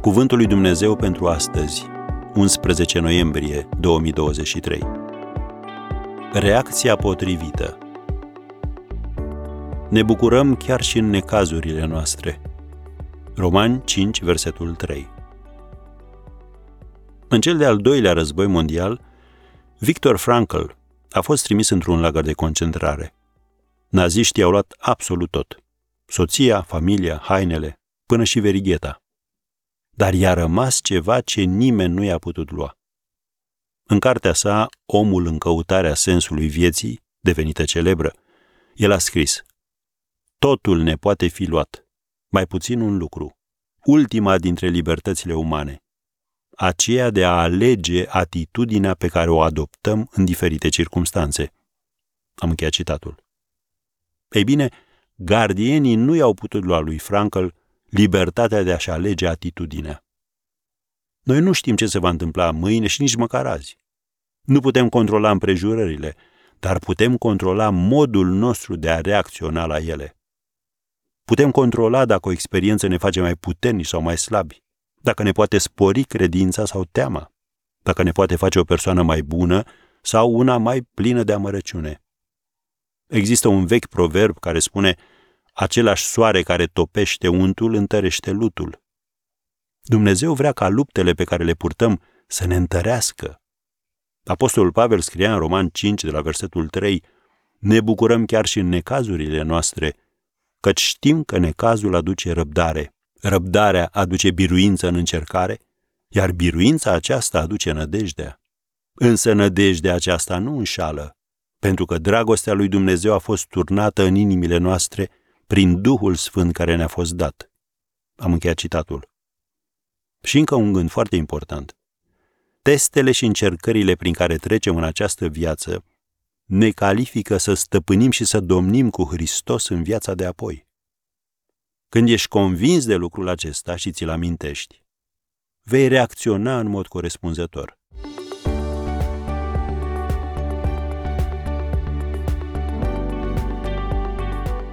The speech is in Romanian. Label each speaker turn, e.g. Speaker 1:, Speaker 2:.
Speaker 1: Cuvântul lui Dumnezeu pentru astăzi, 11 noiembrie 2023. Reacția potrivită. Ne bucurăm chiar și în necazurile noastre. Romani 5, versetul 3. În cel de-al doilea război mondial, Victor Frankl a fost trimis într-un lagăr de concentrare. Naziștii au luat absolut tot. Soția, familia, hainele, până și verigheta dar i-a rămas ceva ce nimeni nu i-a putut lua. În cartea sa, Omul în căutarea sensului vieții, devenită celebră, el a scris Totul ne poate fi luat, mai puțin un lucru, ultima dintre libertățile umane, aceea de a alege atitudinea pe care o adoptăm în diferite circunstanțe. Am încheiat citatul. Ei bine, gardienii nu i-au putut lua lui Frankl libertatea de a-și alege atitudinea. Noi nu știm ce se va întâmpla mâine și nici măcar azi. Nu putem controla împrejurările, dar putem controla modul nostru de a reacționa la ele. Putem controla dacă o experiență ne face mai puternici sau mai slabi, dacă ne poate spori credința sau teama, dacă ne poate face o persoană mai bună sau una mai plină de amărăciune. Există un vechi proverb care spune Același soare care topește untul întărește lutul. Dumnezeu vrea ca luptele pe care le purtăm să ne întărească. Apostolul Pavel scria în Roman 5, de la versetul 3, Ne bucurăm chiar și în necazurile noastre, căci știm că necazul aduce răbdare, răbdarea aduce biruință în încercare, iar biruința aceasta aduce nădejdea. Însă nădejdea aceasta nu înșală, pentru că dragostea lui Dumnezeu a fost turnată în inimile noastre prin Duhul Sfânt care ne-a fost dat. Am încheiat citatul. Și încă un gând foarte important. Testele și încercările prin care trecem în această viață ne califică să stăpânim și să domnim cu Hristos în viața de apoi. Când ești convins de lucrul acesta și ți-l amintești, vei reacționa în mod corespunzător.